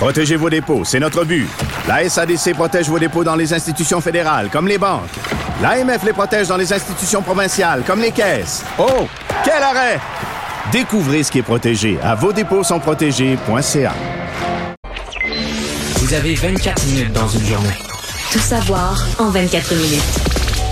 Protégez vos dépôts, c'est notre but. La SADC protège vos dépôts dans les institutions fédérales, comme les banques. L'AMF les protège dans les institutions provinciales, comme les caisses. Oh, quel arrêt! Découvrez ce qui est protégé à vos dépôts sont protégés.ca. Vous avez 24 minutes dans une journée. Tout savoir en 24 minutes.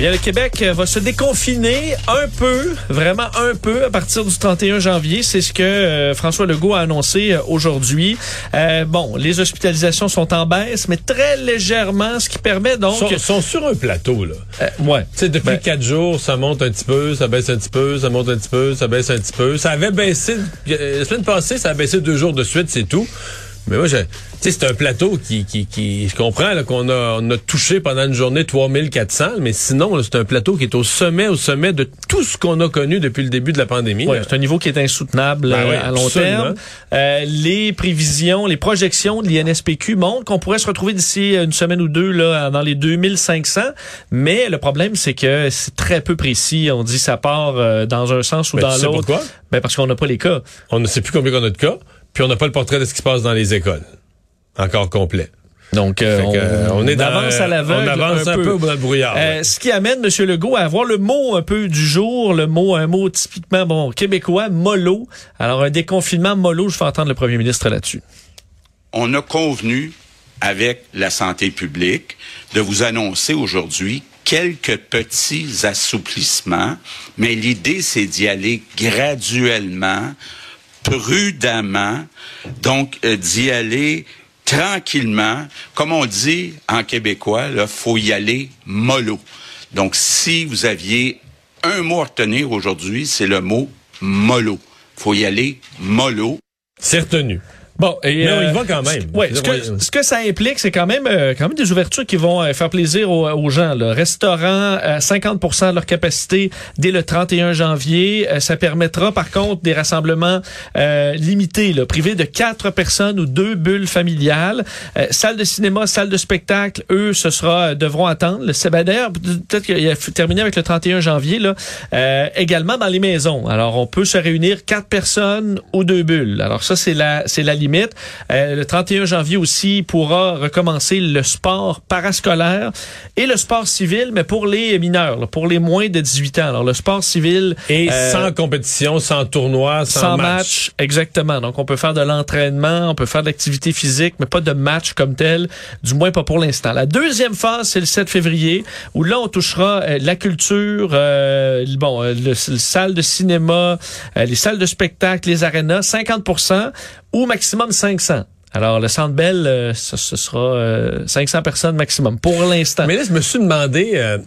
Bien, le Québec va se déconfiner un peu, vraiment un peu, à partir du 31 janvier. C'est ce que euh, François Legault a annoncé euh, aujourd'hui. Euh, bon, les hospitalisations sont en baisse, mais très légèrement, ce qui permet donc... Sont, sont sur un plateau, là. Ouais. Tu sais, depuis Ben- quatre jours, ça monte un petit peu, ça baisse un petit peu, ça monte un petit peu, ça baisse un petit peu. Ça avait baissé, la semaine passée, ça a baissé deux jours de suite, c'est tout. Mais moi, je, c'est un plateau qui, qui, qui je comprends là, qu'on a, on a touché pendant une journée 3400, mais sinon, là, c'est un plateau qui est au sommet, au sommet de tout ce qu'on a connu depuis le début de la pandémie. Ouais, c'est un niveau qui est insoutenable Ben euh, à long absolument. terme. Euh, les prévisions, les projections de l'INSPQ montrent qu'on pourrait se retrouver d'ici une semaine ou deux là dans les 2500. Mais le problème, c'est que c'est très peu précis. On dit ça part euh, dans un sens ou Ben, dans l'autre. pourquoi? Ben parce qu'on n'a pas les cas. On ne sait plus combien on a de cas, puis on n'a pas le portrait de ce qui se passe dans les écoles. Encore complet. Donc, euh, euh, on, on est dans- avance à l'aveugle. on avance un peu dans le brouillard, Euh, ouais. Ce qui amène M. Legault à avoir le mot un peu du jour, le mot, un mot typiquement bon québécois, mollo. Alors, un déconfinement mollo, je vais entendre le premier ministre là-dessus. on a convenu avec la santé publique de vous annoncer aujourd'hui quelques petits assouplissements, mais l'idée, c'est d'y aller graduellement, prudemment, donc euh, d'y aller tranquillement. Comme on dit en québécois, il faut y aller mollo. Donc, si vous aviez un mot à retenir aujourd'hui, c'est le mot mollo. faut y aller mollo. C'est retenu. Bon, et, Mais on y va quand même. Ouais, ce, que, ce que ça implique, c'est quand même euh, quand même des ouvertures qui vont euh, faire plaisir aux, aux gens. Là. Restaurants, à 50% de leur capacité dès le 31 janvier. Euh, ça permettra, par contre, des rassemblements euh, limités, là, privés de quatre personnes ou deux bulles familiales. Euh, salle de cinéma, salle de spectacle, eux, ce sera devront attendre. Le ben, D'ailleurs, peut-être qu'il a terminé avec le 31 janvier. Là, euh, également dans les maisons. Alors, on peut se réunir quatre personnes ou deux bulles. Alors ça, c'est la c'est la limite. Euh, le 31 janvier aussi pourra recommencer le sport parascolaire et le sport civil, mais pour les mineurs, là, pour les moins de 18 ans. Alors le sport civil Et euh, sans compétition, sans tournoi, sans, sans match. match. exactement. Donc on peut faire de l'entraînement, on peut faire de l'activité physique, mais pas de match comme tel, du moins pas pour l'instant. La deuxième phase, c'est le 7 février, où là on touchera euh, la culture, bon, le, le salle de cinéma, les salles de spectacle, les arénas, 50 ou maximum 500. Alors le Centre Bell, euh, ce, ce sera euh, 500 personnes maximum pour l'instant. Mais là, je me suis demandé, euh,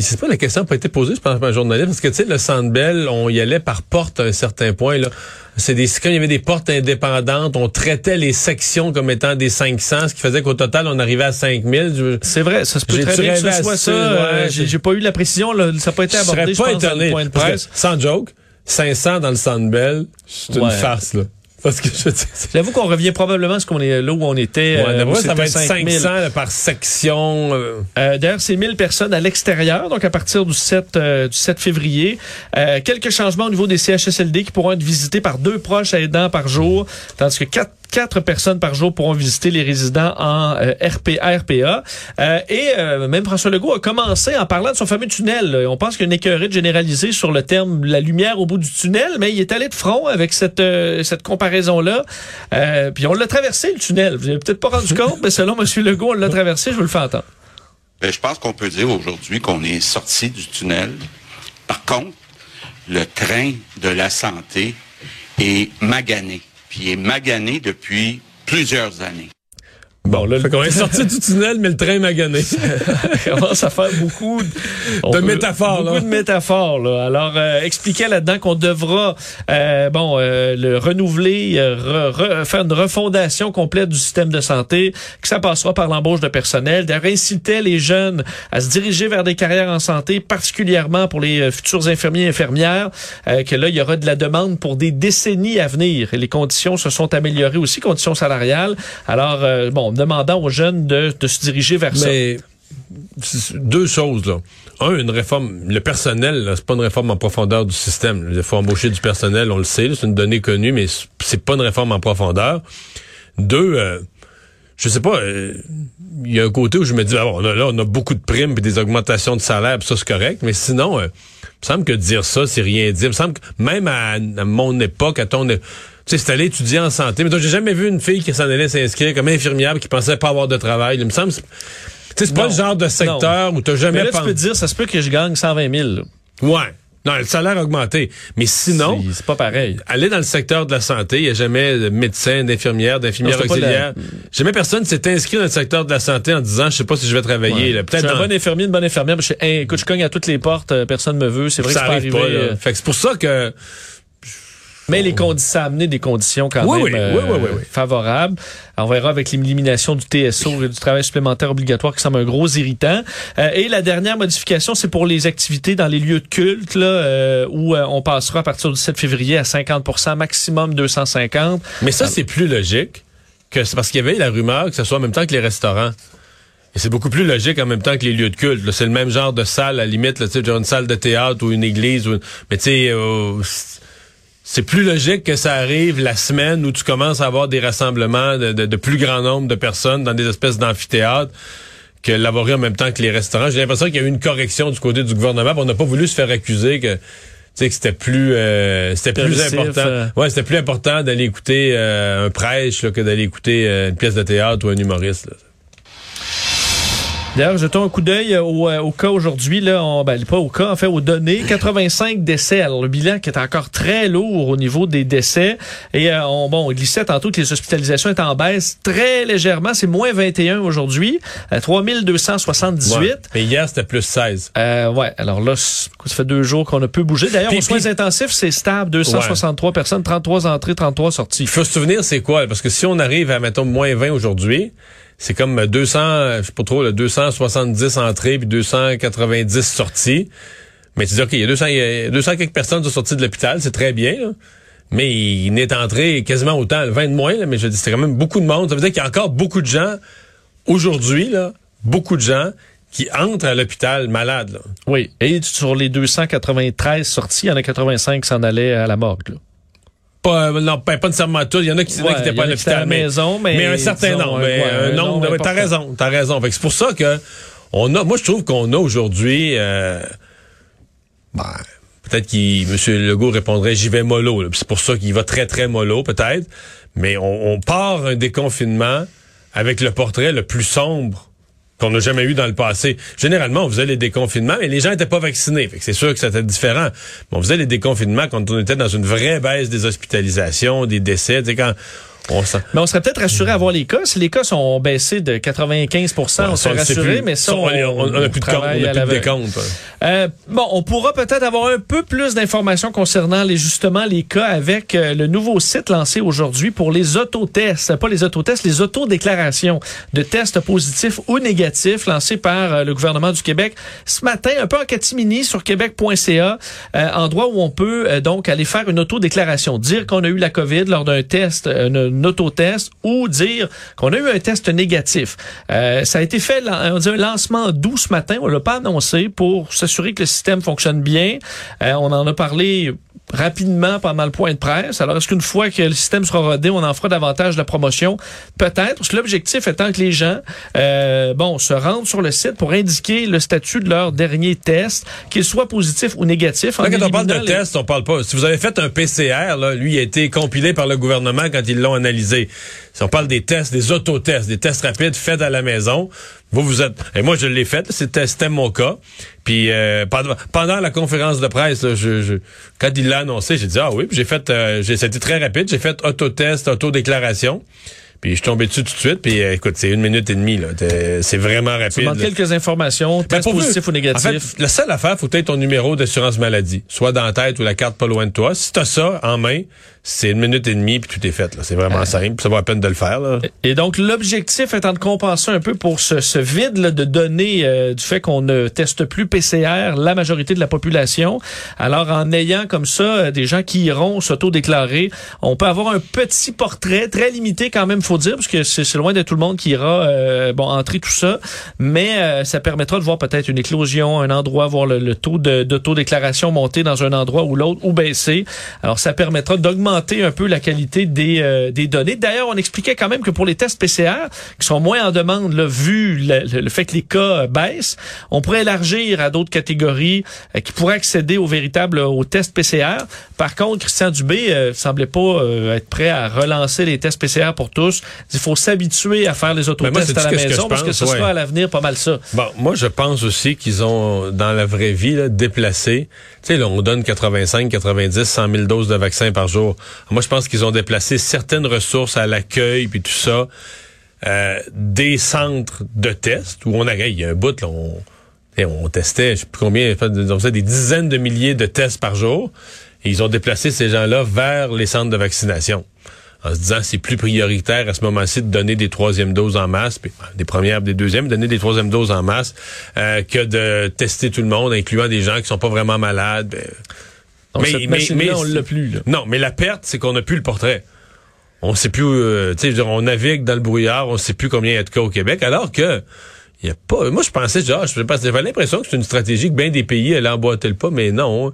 c'est pas la question n'a pas été posée, je pense, par un journaliste, parce que tu sais, le Centre Bell, on y allait par porte à un certain point. Là. C'est des, quand il y avait des portes indépendantes, on traitait les sections comme étant des 500, ce qui faisait qu'au total, on arrivait à 5000. Je- C'est vrai, ça se peut très bien que ce soit ça, euh, ouais, j'ai pas eu la précision, là, ça n'a pas été je serais abordé, je pas dans le point de presse. sans joke, 500 dans le Centre Bell, c'est une farce, là. Parce que je J'avoue qu'on revient probablement à ce qu'on est là où on était. Ouais, euh, où ça va être c'était 5000. 500 là, par section. euh. Euh, D'ailleurs, c'est 1000 personnes à l'extérieur, donc à partir du 7, euh, du 7 février. Euh, quelques changements au niveau des CHSLD qui pourront être visités par deux proches aidants par jour, tandis que quatre quatre personnes par jour pourront visiter les résidents en euh, RP, RPA. Euh, et euh, même François Legault a commencé en parlant de son fameux tunnel. On pense qu'il y a une écœurée généralisée sur le terme la lumière au bout du tunnel, mais il est allé de front avec cette, euh, cette comparaison-là. Puis on l'a traversé, le tunnel. Vous n'avez peut-être pas rendu compte, mais selon M. Legault, on l'a traversé. Je vous le fais entendre. Ben, je pense qu'on peut dire aujourd'hui qu'on est sorti du tunnel. Par contre, le train de la santé est magané. Il est magané depuis plusieurs années. Bon, là, qu'on est sorti du tunnel, mais le train m'a gagné. commence à faire beaucoup de métaphores. Beaucoup là. de métaphores. Là. Alors, euh, expliquer là-dedans qu'on devra, euh, bon, euh, le renouveler, euh, re- re- faire une refondation complète du système de santé, que ça passera par l'embauche de personnel, incitait les jeunes à se diriger vers des carrières en santé, particulièrement pour les euh, futurs infirmiers et infirmières, euh, que là, il y aura de la demande pour des décennies à venir. Et les conditions se sont améliorées aussi, conditions salariales. Alors, bon, demandant aux jeunes de, se diriger vers ça. Mais c'est- deux choses là. Un, une réforme, le personnel, c'est pas une réforme en profondeur du système. Il faut embaucher du personnel, on le sait, c'est une donnée connue, mais c'est- pas une réforme en profondeur. Deux, euh, je sais pas, euh, il y a un côté où je me dis, ah bon, là, on a beaucoup de primes et des augmentations de salaire, puis ça c'est correct, mais sinon, euh, il me semble que dire ça, c'est rien dire. Il me semble que même à, à mon époque, à ton é- tu sais, c'est allé étudier en santé. Mais toi, j'ai jamais vu une fille qui s'en allait s'inscrire comme infirmière qui pensait pas avoir de travail. Il me semble, c'est- tu sais, c'est pas le genre de secteur où t'as Mais jamais là, tu peux te dire, ça se peut que je gagne 120 000. là. Ouais. Non, le salaire a augmenté. Mais sinon, C'est- pas pareil. aller dans le secteur de la santé, il n'y a jamais de médecin, d'infirmière, d'infirmière auxiliaire. Jamais personne s'est inscrit dans le secteur de la santé en disant, je sais pas si je vais travailler. Je Peut-être un bon infirmier, une bonne infirmière. mais Je, hey, écoute, je cogne à toutes les portes, euh, personne me veut. C'est vrai ça que c'est pas pas. là. euh, Fait que c'est pour ça que Mais les conditions, ça a amené des conditions quand Oui, même oui, euh, oui, favorables. On verra avec l'élimination du TSO et du travail supplémentaire obligatoire qui semble un gros irritant. Euh, et la dernière modification, c'est pour les activités dans les lieux de culte, là, euh, où on passera à partir du 7 février à 50% maximum 250. Mais ça, c'est plus logique que c'est parce qu'il y avait la rumeur que ce soit en même temps que les restaurants. Et c'est beaucoup plus logique en même temps que les lieux de culte. C'est le même genre de salle, à la limite, là, genre une salle de théâtre ou une église. Ou une- Mais tu sais, euh, c'est- plus logique que ça arrive la semaine où tu commences à avoir des rassemblements de, de- de plus grand nombre de personnes dans des espèces d'amphithéâtres que l'avoir eu en même temps que les restaurants. J'ai l'impression qu'il y a eu une correction du côté du gouvernement. On n'a pas voulu se faire accuser que tu sais que c'était plus euh, c'était plus important. euh. Ouais, c'était plus important d'aller écouter euh, un prêche là, que d'aller écouter une pièce de théâtre ou un humoriste. là. D'ailleurs, jetons un coup d'œil au, euh, au cas aujourd'hui, là, on, ben, pas au cas, en fait, aux données. 85 décès. Alors, le bilan qui est encore très lourd au niveau des décès. Et euh, on, bon, on glissait tantôt que les hospitalisations étaient en baisse très légèrement. C'est moins 21 aujourd'hui. Euh, 3278. Ouais. Et hier, c'était plus 16. Euh, ouais, alors là, ça fait deux jours qu'on a peu bougé. D'ailleurs, aux soins intensifs, c'est stable. 263 personnes, 33 entrées, 33 sorties. Il faut se souvenir, c'est quoi? Parce que si on arrive à, mettons, moins 20 aujourd'hui, c'est comme 200, je sais pas trop, là, 270 entrées puis 290 sorties. Mais tu dis, OK, il y a 200, il y a 200 quelques personnes qui sont sorties de l'hôpital, c'est très bien, là. Mais il n'est entré quasiment autant, 20 de moins, là, mais je dis, c'est quand même beaucoup de monde. Ça veut dire qu'il y a encore beaucoup de gens, aujourd'hui, là, beaucoup de gens qui entrent à l'hôpital malades. Oui. Et sur les 293 sorties, il y en a 85 qui s'en allaient à la morgue. là. Pas, euh, non, pas, pas nécésairement tous. Il y en a qui, qui Ouais, étaient il y pas à l'hôpital. la mais, maison, mais un certain nombre. mais ouais, un nombre T'as raison, t'as raison. Fait que c'est pour ça que on a, moi, je trouve qu'on a aujourd'hui, euh, ben, peut-être qu'il, M. Legault répondrait, j'y vais mollo. là. C'est pour ça qu'il va très, très mollo, peut-être. Mais on, on part un déconfinement avec le portrait le plus sombre qu'on n'a jamais eu dans le passé. Généralement, on faisait les déconfinements, mais les gens n'étaient pas vaccinés. Fait que c'est sûr que c'était différent. Mais on faisait les déconfinements quand on était dans une vraie baisse des hospitalisations, des décès. Quand on Mais on serait peut-être rassuré à voir les cas. Si les cas sont baissés de 95 on Ouais, serait on le sait rassuré, mais ça, on- on- on a plus de compte, on a plus de décompte, ouais. Euh, bon, on pourra peut-être avoir un peu plus d'informations concernant les justement les cas avec euh, le nouveau site lancé aujourd'hui pour les autotests, pas les autotests, les autodéclarations de tests positifs ou négatifs lancés par euh, le gouvernement du Québec. Ce matin, un peu en catimini sur québec.ca, euh, endroit où on peut euh, donc aller faire une autodéclaration, dire qu'on a eu la COVID lors d'un test, euh, autotest, ou dire qu'on a eu un test négatif. Euh, ça a été fait, on dit un lancement doux ce matin, on l'a pas annoncé pour s'assurer que le système fonctionne bien. Euh, on en a parlé rapidement pendant le point de presse. Alors, est-ce qu'une fois que le système sera rodé, on en fera davantage de la promotion? Peut-être, parce que l'objectif étant que les gens, euh, bon, se rendent sur le site pour indiquer le statut de leur dernier test, qu'il soit positif ou négatif. Là, quand on parle de les- test, on parle pas. Si vous avez fait un PCR, là, lui, il a été compilé par le gouvernement quand ils l'ont analysé. Si on parle des tests, des autotests, des tests rapides faits à la maison, vous, vous êtes... Et moi, je l'ai fait, c'était c'était mon cas. Puis euh, pendant, pendant la conférence de presse, là, je, je- quand il l'a annoncé, j'ai dit, ah oui, j'ai fait... Euh, j'ai- C'était très rapide, j'ai fait autotest, autodéclaration. Puis je suis tombé dessus tout de suite. Puis euh, écoute, c'est une minute et demie. là. C'est vraiment Tu rapide. demandes là. quelques informations, Ben, test positif ou négatif. En fait, la seule affaire, faut être ton numéro d'assurance maladie, soit dans la tête ou la carte pas loin de toi. Si t'as ça en main, c'est une minute et demie puis tout est fait. là. C'est vraiment simple. Ça vaut la peine de le faire. Là. Et donc, l'objectif étant de compenser un peu pour ce, ce vide là, de données euh, du fait qu'on ne teste plus PCR la majorité de la population. Alors, en ayant comme ça euh, des gens qui iront s'auto-déclarer, on peut avoir un petit portrait, très limité quand même, faut dire, parce que c'est loin de tout le monde qui ira euh, bon entrer tout ça, mais euh, ça permettra de voir peut-être une éclosion, un endroit, voir le, le taux d'autodéclaration monter dans un endroit ou l'autre, ou baisser. Alors, ça permettra d'augmenter un peu la qualité des, euh, des données. D'ailleurs, on expliquait quand même que pour les tests PCR, qui sont moins en demande, là, vu le, le- le fait que les cas euh, baissent, on pourrait élargir à d'autres catégories euh, qui pourraient accéder au véritable euh, aux tests PCR. Par contre, Christian Dubé euh, semblait pas euh, être prêt à relancer les tests PCR pour tous. Il faut s'habituer à faire les autotests à la que maison parce que ce sera à l'avenir pas mal ça. Bon, moi, je pense aussi qu'ils ont, dans la vraie vie, là, déplacé. Tu sais, là, on donne 85, 90, 100 000 doses de vaccins par jour. Moi, je pense qu'ils ont déplacé certaines ressources à l'accueil puis tout ça, euh, des centres de tests où on a, il y a un bout, là, on, on testait, je sais plus combien, on faisait des dizaines de milliers de tests par jour. Et ils ont déplacé ces gens-là vers les centres de vaccination. En se disant c'est plus prioritaire à ce moment-ci de donner des troisièmes doses en masse, puis, ben, des premières, des deuxièmes, donner des troisièmes doses en masse, euh, que de tester tout le monde, incluant des gens qui sont pas vraiment malades. ben. Donc, cette machine-là, on l'a plus. Là. Non, mais la perte, c'est qu'on n'a plus le portrait. On sait plus, euh, tu sais, on navigue dans le brouillard, on sait plus combien il y a de cas au Québec, alors que il y a pas. Moi, je pensais, genre, pas, j'avais l'impression que c'est une stratégie que bien des pays allaient emboîter le pas, mais non.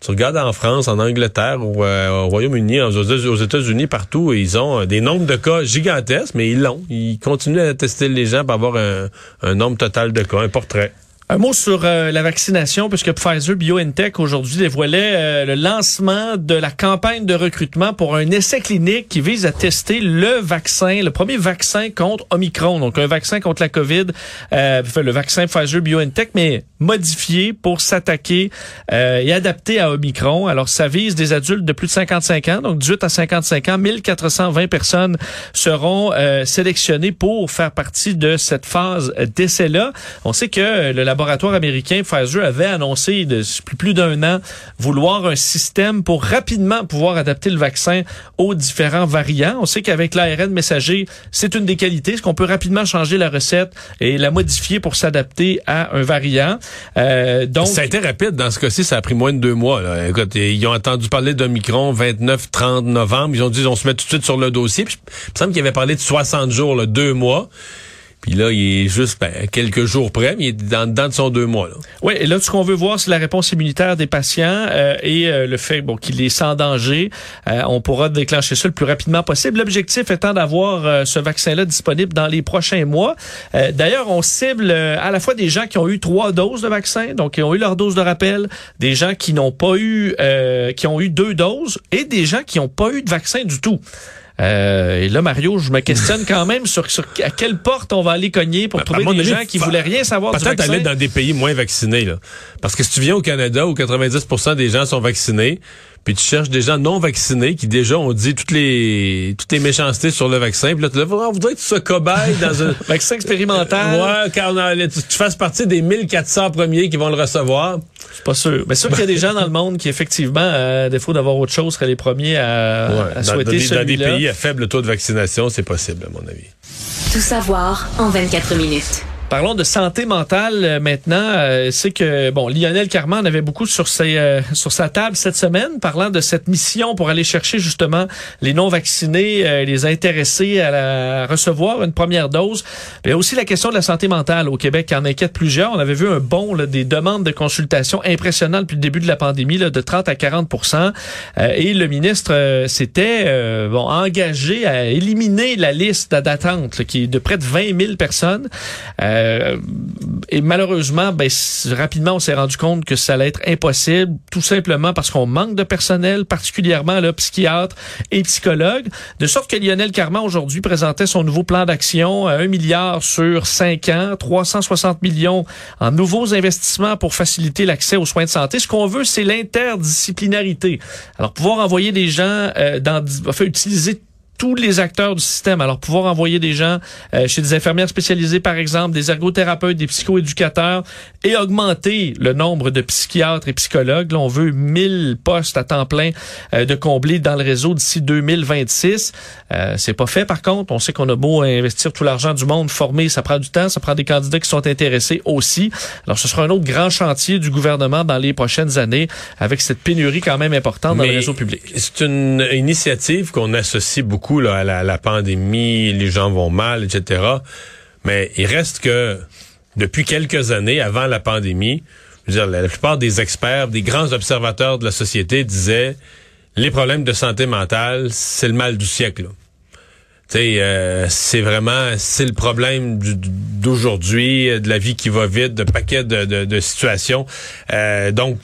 Tu regardes en France, en Angleterre, ou euh, au Royaume-Uni, aux, aux États-Unis, partout, ils ont euh, des nombres de cas gigantesques, mais ils l'ont. Ils continuent à tester les gens pour avoir un, un nombre total de cas, un portrait. Un mot sur euh, la vaccination, puisque Pfizer BioNTech aujourd'hui dévoilait euh, le lancement de la campagne de recrutement pour un essai clinique qui vise à tester le vaccin, le premier vaccin contre Omicron, donc un vaccin contre la COVID, euh, le vaccin Pfizer BioNTech, mais modifié pour s'attaquer euh, et adapté à Omicron. Alors ça vise des adultes de plus de 55 ans, donc 18 à 55 ans, 1420 personnes seront euh, sélectionnées pour faire partie de cette phase d'essai-là. On sait que euh, le laboratoire américain Pfizer avait annoncé depuis plus d'un an vouloir un système pour rapidement pouvoir adapter le vaccin aux différents variants. On sait qu'avec l'ARN messager, c'est une des qualités, c'est qu'on peut rapidement changer la recette et la modifier pour s'adapter à un variant. Euh, donc, ça a été rapide. Dans ce cas-ci, ça a pris moins de deux mois. Écoute, ils ont entendu parler d'Omicron 29-30 novembre. Ils ont dit on se met tout de suite sur le dossier. Puis, il me semble qu'il avait parlé de 60 jours, deux mois. Puis là, il est juste ben, quelques jours près, mais il est dans, dans son deux mois. Oui, et là, ce qu'on veut voir, c'est la réponse immunitaire des patients euh, et euh, le fait bon, qu'il est sans danger. Euh, on pourra déclencher ça le plus rapidement possible. L'objectif étant d'avoir euh, ce vaccin-là disponible dans les prochains mois. D'ailleurs, on cible à la fois des gens qui ont eu trois doses de vaccin, donc qui ont eu leur dose de rappel, des gens qui n'ont pas eu, qui ont eu deux doses et des gens qui n'ont pas eu de vaccin du tout. Euh, et là, Mario, je me questionne quand même sur, sur à quelle porte on va aller cogner pour Ben, trouver des avis, gens qui voulaient rien savoir du Peut-être vaccin. aller dans des pays moins vaccinés. Là. Parce que si tu viens au Canada où 90% des gens sont vaccinés, puis tu cherches des gens non vaccinés qui déjà ont dit toutes les toutes les méchancetés sur le vaccin, puis là, tu on voudrait que tu sois cobaye dans un... Vaccin expérimental. Ouais, car on a- tu, tu fasses partie des 1400 premiers qui vont le recevoir. Je suis pas sûr. Mais sûr qu'il y a des gens dans le monde qui, effectivement, à défaut d'avoir autre chose, seraient les premiers à, Ouais, à dans, souhaiter dans des, dans des pays à faible taux de vaccination, c'est possible, à mon avis. Tout savoir en 24 minutes. Parlons de santé mentale euh, maintenant. Euh, c'est que bon, Lionel Carman avait beaucoup sur ses euh, sur sa table cette semaine, parlant de cette mission pour aller chercher justement les non vaccinés, euh, les intéressés à, la- à recevoir une première dose. Mais aussi la question de la santé mentale au Québec qui en inquiète plusieurs. On avait vu un bond là, des demandes de consultation impressionnant depuis le début de la pandémie, là, de 30 à 40% Euh, Et le ministre euh, s'était bon engagé à éliminer la liste d'attente qui est de près de 20 000 personnes. Et malheureusement, ben, rapidement, on s'est rendu compte que ça allait être impossible, tout simplement parce qu'on manque de personnel, particulièrement là, psychiatres et psychologues. De sorte que Lionel Carman, aujourd'hui, présentait son nouveau plan d'action à 1 milliard sur 5 ans, 360 millions en nouveaux investissements pour faciliter l'accès aux soins de santé. Ce qu'on veut, c'est l'interdisciplinarité. Alors, pouvoir envoyer des gens euh, dans, enfin, utiliser tous les acteurs du système. Alors, pouvoir envoyer des gens euh, chez des infirmières spécialisées, par exemple, des ergothérapeutes, des psychoéducateurs, et augmenter le nombre de psychiatres et psychologues. Là, on veut 1000 postes à temps plein euh, de combler dans le réseau d'ici 2026. Euh, c'est pas fait, par contre. On sait qu'on a beau investir tout l'argent du monde, former, ça prend du temps, ça prend des candidats qui sont intéressés aussi. Alors, ce sera un autre grand chantier du gouvernement dans les prochaines années, avec cette pénurie quand même importante dans Mais le réseau public. C'est une initiative qu'on associe beaucoup la, pandémie, les gens vont mal, etc. Mais il reste que depuis quelques années, avant la pandémie, la, plupart des experts, des grands observateurs de la société disaient les problèmes de santé mentale, c'est le mal du siècle. Euh, c'est vraiment c'est le problème d'aujourd'hui, euh, de la vie qui va vite, de paquets de, situations. Euh, donc,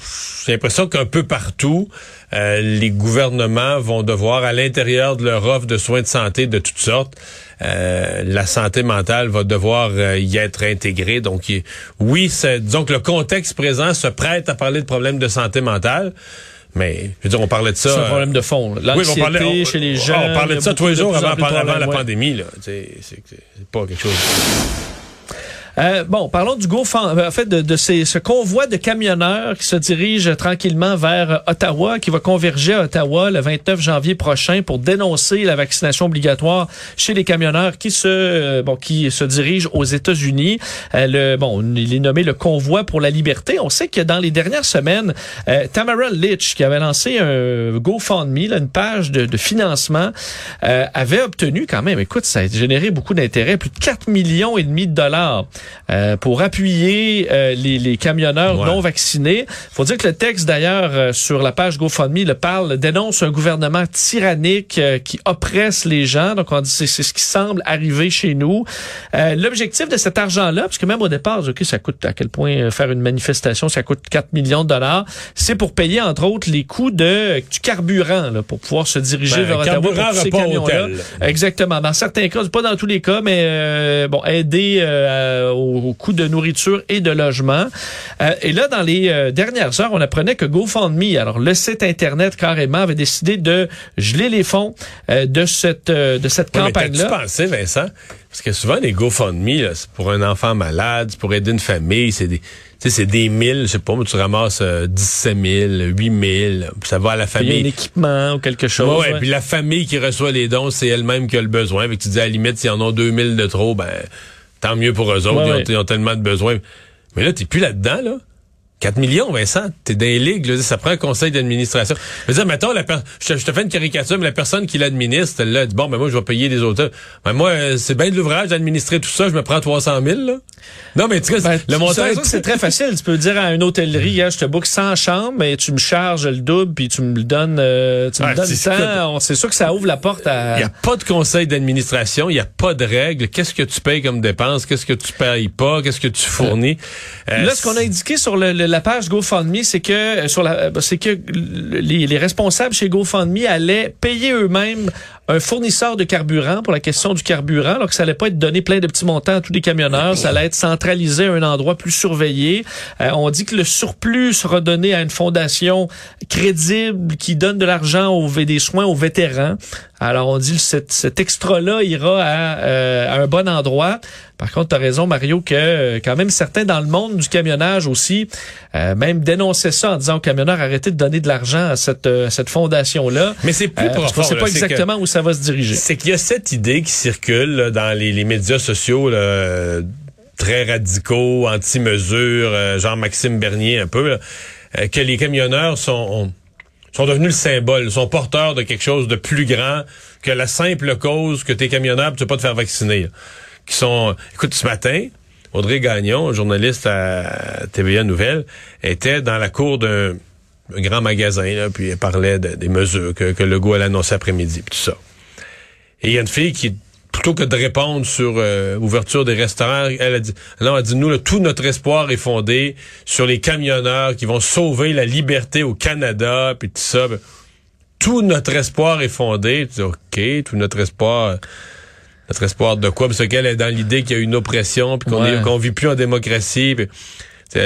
j'ai l'impression qu'un peu partout, euh, les gouvernements vont devoir, à l'intérieur de leur offre de soins de santé de toutes sortes, la santé mentale va devoir y être intégrée. Donc, oui, disons que le contexte présent se prête à parler de problèmes de santé mentale. Mais, je veux dire, on parlait de ça. C'est un problème de fond. là. oui, on parlait, on- chez les gens. On parlait de ça tous les jours avant, la ouais. pandémie. c'est pas quelque chose. Euh, bon, parlons du GoFund, en fait, de, de ces, ce convoi de camionneurs qui se dirige tranquillement vers euh, Ottawa, qui va converger à Ottawa le 29 janvier prochain pour dénoncer la vaccination obligatoire chez les camionneurs qui se, euh, bon, qui se dirigent aux États-Unis. Euh, le, bon, il est nommé le convoi pour la liberté. On sait que dans les dernières semaines, euh, Tamara Litch, qui avait lancé un GoFundMe, là, une page de, de financement, euh, avait obtenu quand même, écoute, ça a généré beaucoup d'intérêt, plus de 4 millions et demi de dollars euh, pour appuyer euh, les, les camionneurs Ouais. non vaccinés. faut dire que le texte, d'ailleurs, euh, sur la page GoFundMe, le parle, dénonce un gouvernement tyrannique euh, qui oppresse les gens. Donc, on dit c'est c'est ce qui semble arriver chez nous. Euh, L'objectif de cet argent-là, parce que même au départ, OK, ça coûte à quel point euh, faire une manifestation, ça coûte 4 millions de dollars, c'est pour payer, entre autres, les coûts de, du carburant là, pour pouvoir se diriger Ben, vers Ottawa pour tous ces camions-là. hôtel. Exactement. Dans certains cas, pas dans tous les cas, mais euh, bon, aider euh, au, au coût de nourriture et de logement. Euh, et là, dans les euh, dernières heures, on apprenait que GoFundMe, alors le site internet carrément, avait décidé de geler les fonds euh, de cette euh, de cette Ouais, campagne-là. T'as-tu pensé, Vincent? Parce que souvent, les GoFundMe, c'est pour un enfant malade, c'est pour aider une famille, c'est des, tu sais, c'est des mille, je sais pas, mais tu ramasses euh, 17 000, 8 000, puis ça va à la Il y a un famille. équipement ou quelque chose. Ouais, ouais. puis la famille qui reçoit les dons, c'est elle-même qui a le besoin. Fait que tu dis, à la limite, s'ils en ont 2000 de trop, ben, tant mieux pour eux autres, Ouais, ils, ont, ouais. ils ont tellement de besoins. Mais là, t'es plus là-dedans, là. 4 millions, Vincent. T'es dans les ligues, là, ça prend un conseil d'administration. Je veux dire, mettons, la per- je, te, je te fais une caricature, mais la personne qui l'administre, elle là, dit, bon, ben moi, je vais payer des auteurs. Ben moi, euh, c'est bien de l'ouvrage d'administrer tout ça, je me prends 300 000, là. Non, mais tu sais, Ben, le montant... c'est très facile. Tu peux dire à une hôtellerie, hein, je te book 100 chambres, mais tu me charges le double, puis tu me le donnes, euh, tu me Ouais, donnes c'est- tant. On- C'est sûr que ça ouvre la porte à. Il n'y a pas de conseil d'administration, il n'y a pas de règles. Qu'est-ce que tu payes comme dépenses? Qu'est-ce que tu payes pas? Qu'est-ce que tu fournis? Euh, Là, ce qu'on a indiqué sur le- le- la page GoFundMe, c'est que euh, sur la, euh, c'est que le- les, les responsables chez GoFundMe allaient payer eux-mêmes un fournisseur de carburant pour la question du carburant, alors que ça allait pas être donné plein de petits montants à tous les camionneurs, ça allait être centralisé à un endroit plus surveillé. Euh, on dit que le surplus sera donné à une fondation crédible qui donne de l'argent aux des soins aux vétérans. Alors on dit que cet, cet extra-là ira à, euh, à un bon endroit. Par contre, tu as raison, Mario, que euh, quand même certains dans le monde du camionnage aussi, euh, même dénonçaient ça en disant aux camionneurs arrêtez de donner de l'argent à cette, euh, cette fondation-là. Mais c'est plus Euh, profond. sait là. pas que- exactement où ça va se diriger. C'est qu'il y a cette idée qui circule là, dans les, médias sociaux là, très radicaux, anti-mesures, euh, genre Maxime Bernier un peu, là, euh, que les camionneurs sont, sont devenus le symbole, sont porteurs de quelque chose de plus grand que la simple cause que t'es camionneur tu veux pas te faire vacciner. Qui sont, écoute, ce matin, Audrey Gagnon, journaliste à TVA Nouvelle, était dans la cour d'un un grand magasin, là, puis elle parlait de- des mesures que, que Legault allait annoncer après-midi, puis tout ça. Et il y a une fille qui, plutôt que de répondre sur euh, ouverture des restaurants, elle a dit, non, elle a dit, nous, là, tout notre espoir est fondé sur les camionneurs qui vont sauver la liberté au Canada, puis tout ça. Ben, Tout notre espoir est fondé. Tu dis, OK, tout notre espoir... Notre espoir de quoi? Parce qu'elle est dans l'idée qu'il y a une oppression, puis qu'on Ouais. vit plus en démocratie. puis-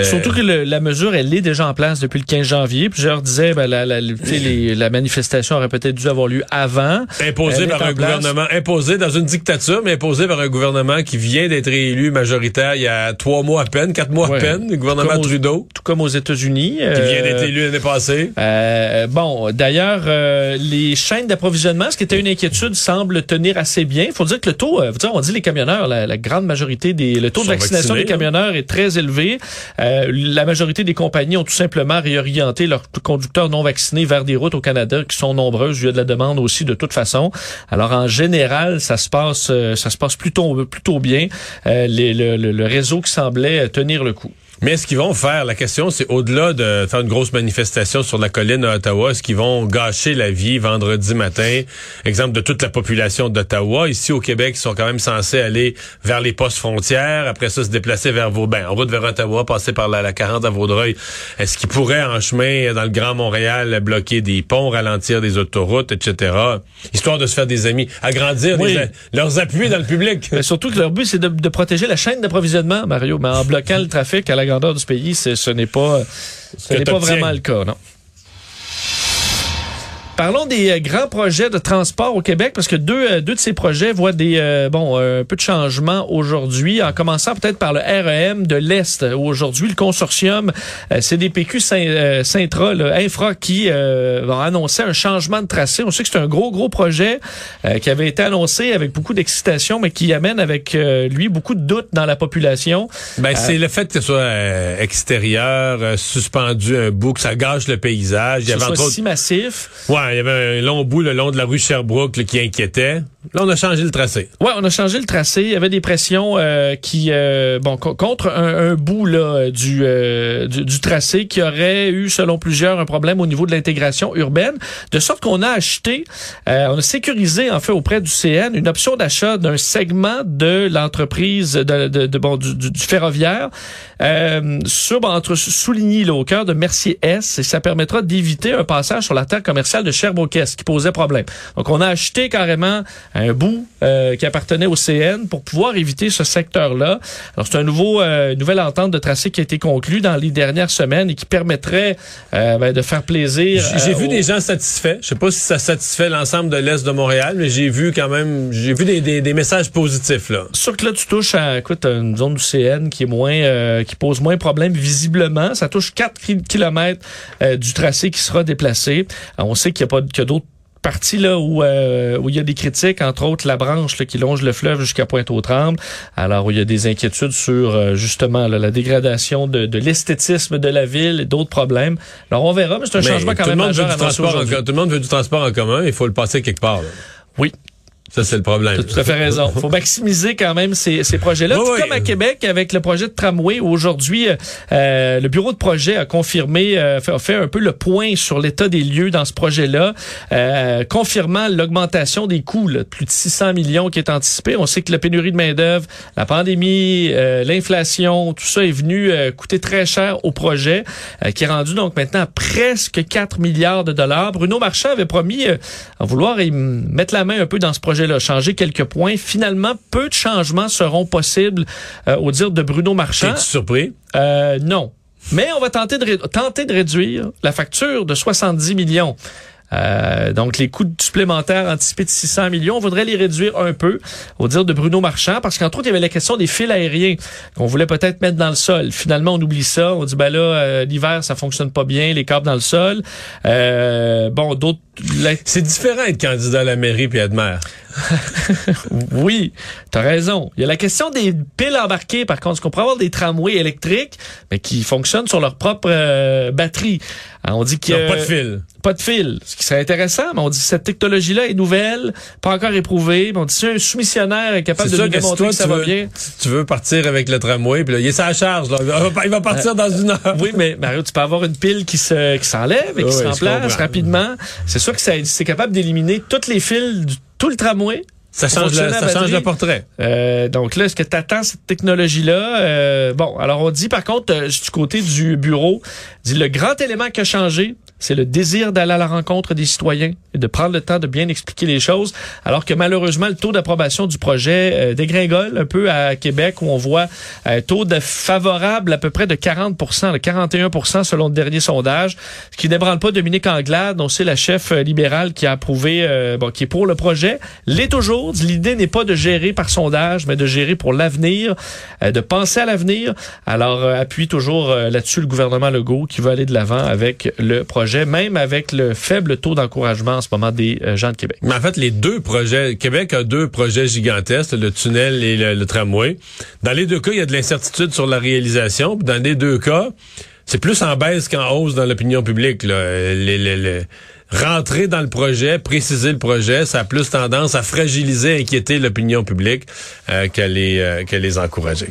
Surtout que le- la mesure, elle est déjà en place depuis le 15 janvier. Plusieurs disaient ben, la, la, les- manifestation aurait peut-être dû avoir lieu avant. Imposé Elle est par un place. gouvernement, imposé dans une dictature, mais imposé par un gouvernement qui vient d'être élu majoritaire il y a trois mois à peine, quatre mois Ouais. à peine, le gouvernement aux- Trudeau, Tout comme aux États-Unis. qui vient d'être élu l'année passée. Euh, bon, d'ailleurs, euh, les chaînes d'approvisionnement, ce qui était une inquiétude, semble tenir assez bien. Il faut dire que le taux, euh, on dit les camionneurs, la, la grande majorité des, le taux de vaccination vaccinés, des camionneurs est très élevé. Euh, la majorité des compagnies ont tout simplement réorienté leurs conducteurs non vaccinés vers des routes au Canada qui sont nombreuses. Il y a de la demande aussi de toute façon. Alors en général, ça se passe, euh, ça se passe plutôt plutôt bien. Euh, le- le réseau qui semblait tenir le coup. Mais est-ce qu'ils vont faire, la question c'est au-delà de faire une grosse manifestation sur la colline à Ottawa, est-ce qu'ils vont gâcher la vie vendredi matin, exemple de toute la population d'Ottawa, ici au Québec, ils sont quand même censés aller vers les postes frontières, après ça se déplacer vers Vaudreuil, en route vers Ottawa, passer par la, la 40 à Vaudreuil. Est-ce qu'ils pourraient en chemin dans le Grand Montréal bloquer des ponts, ralentir des autoroutes, etc., histoire de se faire des amis, agrandir Oui. les- leurs appuis dans le public? Mais surtout que leur but, c'est de, de protéger la chaîne d'approvisionnement, Mario. Mais en bloquant le trafic à la grandeur du pays, ce n'est pas, ce n'est pas vraiment le cas, non? Parlons des euh, grands projets de transport au Québec parce que deux, euh, deux de ces projets voient des euh, bon un peu de changement aujourd'hui. En commençant peut-être par le REM de l'Est. où Aujourd'hui, le consortium euh, CDPQ Saint, Saintra, le Infra, qui euh, va annoncer un changement de tracé. On sait que c'est un gros gros projet euh, qui avait été annoncé avec beaucoup d'excitation, mais qui amène avec euh, lui beaucoup de doutes dans la population. Ben, c'est le fait que ce soit extérieur, suspendu un bout, que ça gâche le paysage. Il y avait entre autres, si massif. ouais, il y avait un long bout le long de la rue Sherbrooke qui inquiétait. Là, on a changé le tracé. Ouais, on a changé le tracé. Il y avait des pressions euh, qui, euh, bon, co- contre un, un bout là du, euh, du du tracé qui aurait eu, selon plusieurs, un problème au niveau de l'intégration urbaine, de sorte qu'on a acheté, euh, on a sécurisé en fait auprès du CN une option d'achat d'un segment de l'entreprise de, de, de- bon du, du- ferroviaire euh, sur bon, entre Souligny là, au cœur de Mercier S et ça permettra d'éviter un passage sur la terre commerciale de Sherbrooke-Est qui posait problème. Donc on a acheté carrément un bout euh, qui appartenait au CN pour pouvoir éviter ce secteur-là. Alors c'est un nouveau euh, une nouvelle entente de tracé qui a été conclue dans les dernières semaines et qui permettrait euh, ben, de faire plaisir. J'ai euh, vu aux- des gens satisfaits. Je sais pas si ça satisfait l'ensemble de l'Est de Montréal, mais j'ai vu quand même, j'ai vu des, des, des messages positifs, là. sûr que là, tu touches à écoute, une zone du CN qui est moins, euh, qui pose moins de problèmes visiblement. Ça touche 4 km du tracé qui sera déplacé. Euh, On sait qu'il n'y a pas a d'autres parties là où euh, où il y a des critiques entre autres la branche là, qui longe le fleuve jusqu'à Pointe-aux-Trembles alors où il y a des inquiétudes sur euh, justement là, la dégradation de, de l'esthétisme de la ville et d'autres problèmes alors on verra mais c'est un Mais changement quand même majeur en, tout le monde veut du transport en commun, il faut le passer quelque part. là. oui Ça, c'est le problème. Tu as tout à fait raison. faut maximiser quand même ces, ces projets-là. Oui, comme à Québec avec le projet de tramway. Aujourd'hui, euh, le bureau de projet a confirmé, euh, fait, a fait un peu le point sur l'état des lieux dans ce projet-là, euh, confirmant l'augmentation des coûts, là, de plus de 600 millions qui est anticipé. On sait que la pénurie de main-d'œuvre, la pandémie, euh, l'inflation, tout ça est venu euh, coûter très cher au projet, euh, qui est rendu donc maintenant à presque 4 milliards de dollars. Bruno Marchand avait promis euh, à vouloir y mettre la main un peu dans ce projet-là, changer quelques points. Finalement, peu de changements seront possibles euh, au dire de Bruno Marchand. Es-tu surpris? Euh, non. Mais on va tenter de, tenter de réduire la facture de 70 millions. Euh, donc, les coûts supplémentaires anticipés de 600 millions, on voudrait les réduire un peu, au dire de Bruno Marchand, parce qu'entre autres, il y avait la question des fils aériens qu'on voulait peut-être mettre dans le sol. Finalement, on oublie ça. On dit, ben là, euh, l'hiver, ça fonctionne pas bien, les câbles dans le sol. Euh, bon, d'autres... la- C'est différent être candidat à la mairie puis être maire. Oui, t'as raison. Il y a la question des piles embarquées, par contre, parce qu'on pourrait avoir des tramways électriques, mais qui fonctionnent sur leur propre euh, batterie? Alors, on dit qu'il y Ils a pas de fil. Pas de fil, ce qui serait intéressant, mais on dit que cette technologie-là est nouvelle, pas encore éprouvée, mais on dit si un soumissionnaire est capable de sûr nous que si démontrer toi, que ça va bien. tu veux partir avec le tramway, puis là, il est sa charge. Là. Il va- partir dans une heure. Oui, mais Mario, tu peux avoir une pile qui se qui s'enlève et qui Oui, se remplace rapidement. C'est sûr que c'est capable d'éliminer toutes les fils, du, tout le tramway. Ça change, ça le portrait. Euh, donc là, est-ce que tu attends cette technologie-là? Euh, bon, alors on dit par contre, euh, du côté du bureau, dit le grand élément qui a changé, c'est le désir d'aller à la rencontre des citoyens et de prendre le temps de bien expliquer les choses, alors que malheureusement, le taux d'approbation du projet euh, dégringole un peu à Québec, où on voit un taux de favorable à peu près de 40% de 41% selon le dernier sondage, ce qui n'ébranle pas Dominique Anglade, dont c'est la chef euh, libérale qui a approuvé, euh, bon, qui est pour le projet. L'est toujours. L'idée n'est pas de gérer par sondage, mais de gérer pour l'avenir, de penser à l'avenir. Alors, appuie toujours là-dessus le gouvernement Legault qui veut aller de l'avant avec le projet même avec le faible taux d'encouragement en ce moment des euh, gens de Québec. Mais en fait, les deux projets, Québec a deux projets gigantesques, le tunnel et le, tramway. Dans les deux cas, il y a de l'incertitude sur la réalisation. Dans les deux cas, c'est plus en baisse qu'en hausse dans l'opinion publique. Là. rentrer dans le projet, préciser le projet, ça a plus tendance à fragiliser, inquiéter l'opinion publique euh, qu'à les, euh, les encourager.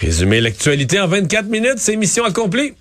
Résumer l'actualité en 24 minutes, c'est mission accomplie.